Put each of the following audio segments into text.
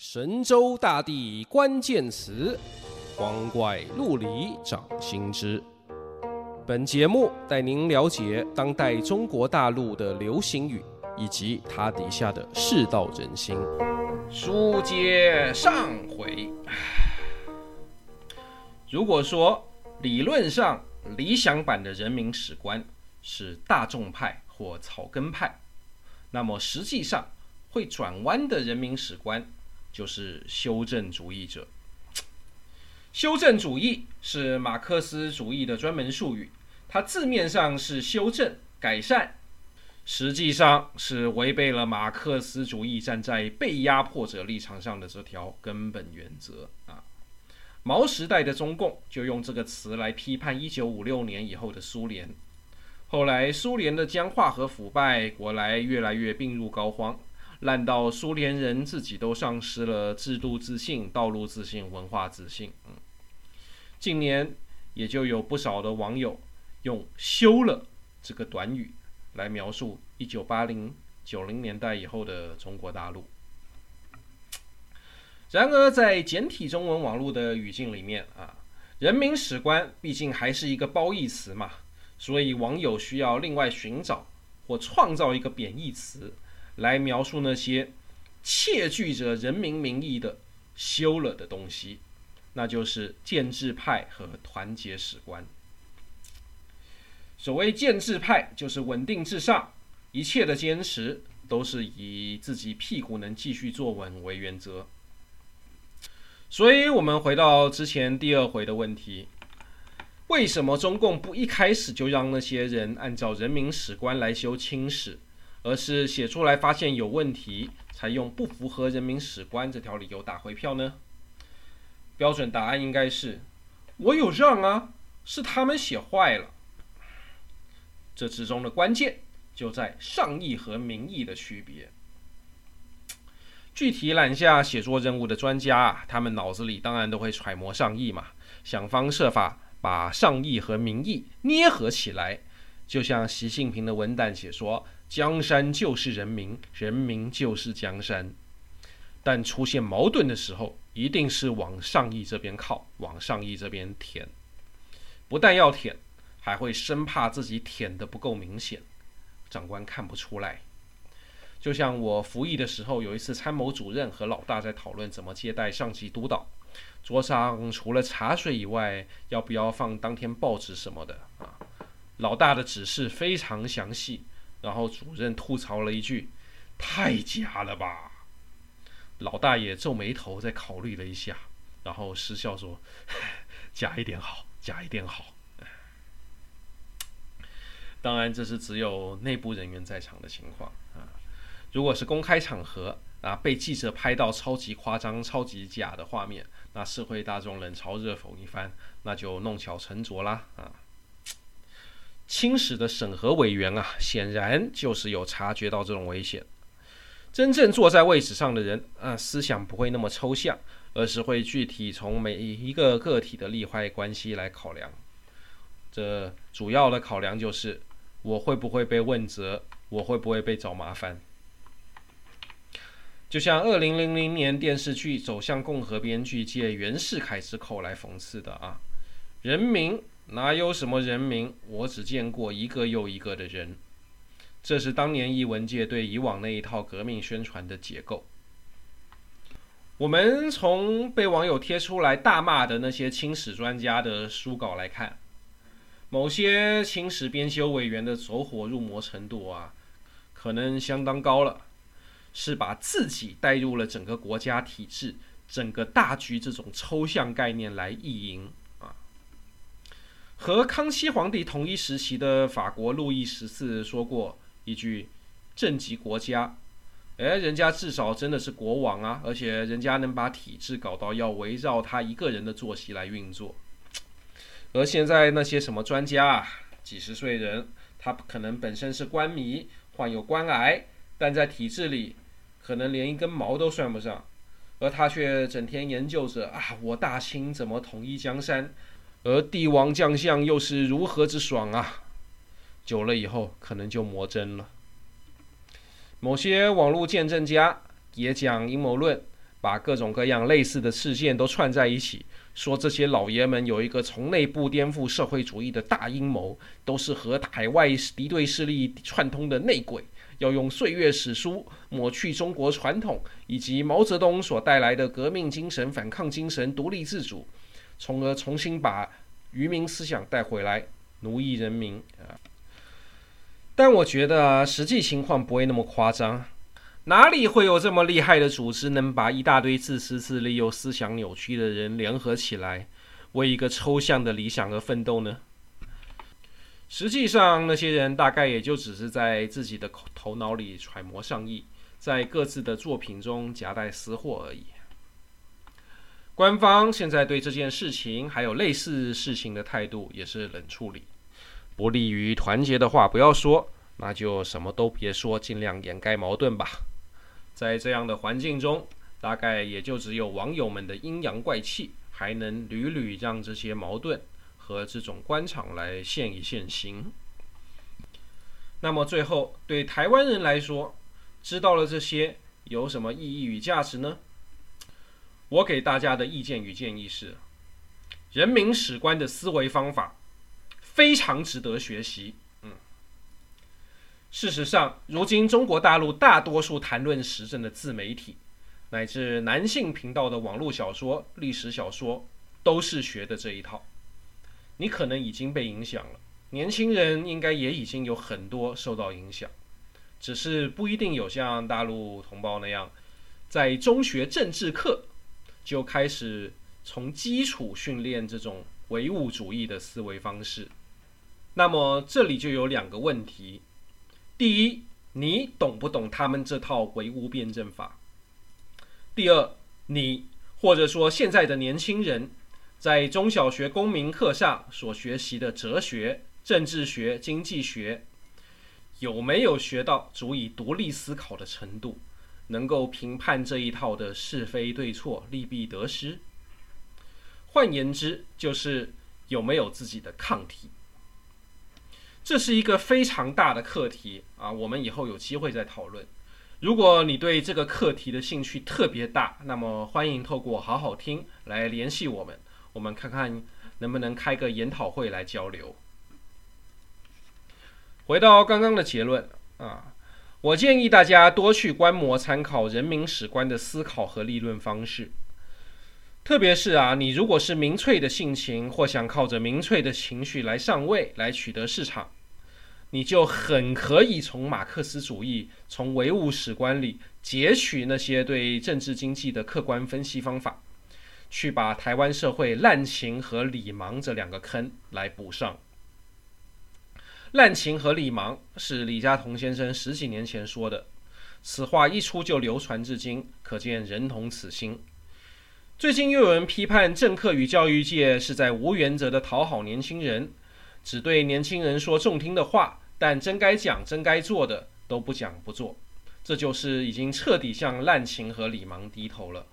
神州大地关键词，光怪陆离掌心之。本节目带您了解当代中国大陆的流行语，以及它底下的世道人心。书接上回，如果说理论上理想版的人民史观是大众派或草根派，那么实际上会转弯的人民史观，就是修正主义者。修正主义是马克思主义的专门术语，它字面上是修正、改善，实际上是违背了马克思主义站在被压迫者立场上的这条根本原则啊。毛时代的中共就用这个词来批判一九五六年以后的苏联，后来苏联的僵化和腐败，国来越来越病入膏肓。烂到苏联人自己都丧失了制度自信、道路自信、文化自信。嗯，近年也就有不少的网友用“修了”这个短语来描述一九八零、九零年代以后的中国大陆。然而，在简体中文网络的语境里面啊，人民史观毕竟还是一个褒义词嘛，所以网友需要另外寻找或创造一个贬义词。来描述那些窃据着人民名义的修了的东西，那就是建制派和团结史观。所谓建制派，就是稳定至上，一切的坚持都是以自己屁股能继续坐稳为原则。所以，我们回到之前第二回的问题：为什么中共不一开始就让那些人按照人民史观来修清史？而是写出来发现有问题，才用不符合人民史观这条理由打回票呢？标准答案应该是：我有让啊，是他们写坏了。这之中的关键就在上意和民意的区别。具体揽下写作任务的专家，他们脑子里当然都会揣摩上意嘛，想方设法把上意和民意捏合起来。就像习近平的文胆写说。江山就是人民，人民就是江山。但出现矛盾的时候，一定是往上意这边靠，往上意这边舔。不但要舔，还会生怕自己舔得不够明显，长官看不出来。就像我服役的时候，有一次参谋主任和老大在讨论怎么接待上级督导，桌上除了茶水以外，要不要放当天报纸什么的啊？老大的指示非常详细。然后主任吐槽了一句：“太假了吧！”老大也皱眉头，再考虑了一下，然后失笑说：“ 假一点好，假一点好。”当然，这是只有内部人员在场的情况啊。如果是公开场合啊，被记者拍到超级夸张、超级假的画面，那社会大众冷嘲热讽一番，那就弄巧成拙啦啊。清史的审核委员啊，显然就是有察觉到这种危险。真正坐在位置上的人啊，思想不会那么抽象，而是会具体从每一个个体的利害关系来考量。这主要的考量就是：我会不会被问责？我会不会被找麻烦？就像二零零零年电视剧《走向共和》编剧借袁世凯之口来讽刺的啊，人民。哪有什么人民？我只见过一个又一个的人。这是当年艺文界对以往那一套革命宣传的解构。我们从被网友贴出来大骂的那些清史专家的书稿来看，某些清史编修委员的走火入魔程度啊，可能相当高了，是把自己带入了整个国家体制、整个大局这种抽象概念来意淫。和康熙皇帝同一时期的法国路易十四说过一句：“政及国家。”哎，人家至少真的是国王啊，而且人家能把体制搞到要围绕他一个人的作息来运作。而现在那些什么专家啊，几十岁人，他可能本身是官迷，患有官癌，但在体制里可能连一根毛都算不上，而他却整天研究着啊，我大清怎么统一江山。而帝王将相又是如何之爽啊！久了以后，可能就魔怔了。某些网络见证家也讲阴谋论，把各种各样类似的事件都串在一起，说这些老爷们有一个从内部颠覆社会主义的大阴谋，都是和海外敌对势力串通的内鬼，要用岁月史书抹去中国传统以及毛泽东所带来的革命精神、反抗精神、独立自主，从而重新把愚民思想带回来，奴役人民啊。但我觉得，实际情况不会那么夸张。哪里会有这么厉害的组织，能把一大堆自私自利又思想扭曲的人联合起来，为一个抽象的理想而奋斗呢？实际上，那些人大概也就只是在自己的头脑里揣摩上意，在各自的作品中夹带私货而已。官方现在对这件事情还有类似事情的态度也是冷处理。不利于团结的话不要说，那就什么都别说，尽量掩盖矛盾吧。在这样的环境中，大概也就只有网友们的阴阳怪气，还能屡屡让这些矛盾和这种官场来现一现形。那么最后，对台湾人来说，知道了这些有什么意义与价值呢？我给大家的意见与建议是：人民史观的思维方法。非常值得学习。嗯，事实上，如今中国大陆大多数谈论时政的自媒体，乃至男性频道的网络小说、历史小说，都是学的这一套。你可能已经被影响了，年轻人应该也已经有很多受到影响，只是不一定有像大陆同胞那样，在中学政治课就开始从基础训练这种唯物主义的思维方式。那么这里就有两个问题：第一，你懂不懂他们这套唯物辩证法？第二，你或者说现在的年轻人，在中小学公民课上所学习的哲学、政治学、经济学，有没有学到足以独立思考的程度，能够评判这一套的是非对错、利弊得失？换言之，就是有没有自己的抗体？这是一个非常大的课题啊，我们以后有机会再讨论。如果你对这个课题的兴趣特别大，那么欢迎透过好好听来联系我们，我们看看能不能开个研讨会来交流。回到刚刚的结论啊，我建议大家多去观摩参考人民史观的思考和立论方式。特别是啊，你如果是民粹的性情，或想靠着民粹的情绪来上位、来取得市场。你就很可以从马克思主义、从唯物史观里截取那些对政治经济的客观分析方法，去把台湾社会滥情和理盲这两个坑来补上。滥情和理盲是李嘉彤先生十几年前说的，此话一出就流传至今，可见人同此心。最近又有人批判政客与教育界是在无原则的讨好年轻人。只对年轻人说中听的话，但真该讲、真该做的都不讲不做，这就是已经彻底向滥情和理盲低头了。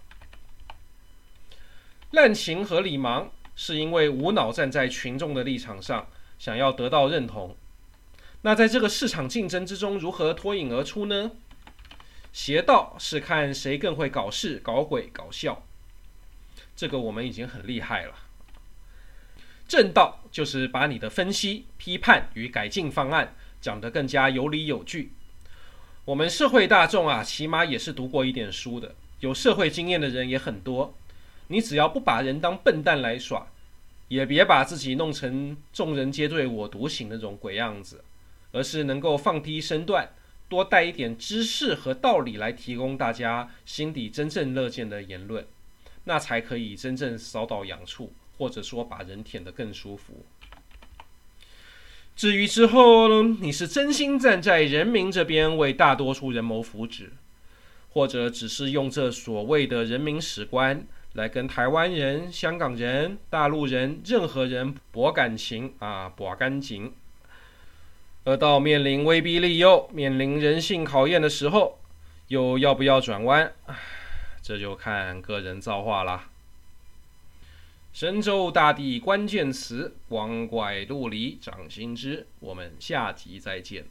滥情和理盲是因为无脑站在群众的立场上，想要得到认同。那在这个市场竞争之中，如何脱颖而出呢？邪道是看谁更会搞事、搞鬼、搞笑，这个我们已经很厉害了。正道就是把你的分析、批判与改进方案讲得更加有理有据。我们社会大众啊，起码也是读过一点书的，有社会经验的人也很多。你只要不把人当笨蛋来耍，也别把自己弄成众人皆醉我独醒那种鬼样子，而是能够放低身段，多带一点知识和道理来提供大家心底真正乐见的言论，那才可以真正扫倒阳处。或者说把人舔得更舒服。至于之后呢你是真心站在人民这边为大多数人谋福祉，或者只是用这所谓的人民史观来跟台湾人、香港人、大陆人任何人博感情啊，博干净。而到面临威逼利诱、面临人性考验的时候，又要不要转弯？这就看个人造化了。神州大地关键词，光怪陆离，掌心之。我们下集再见。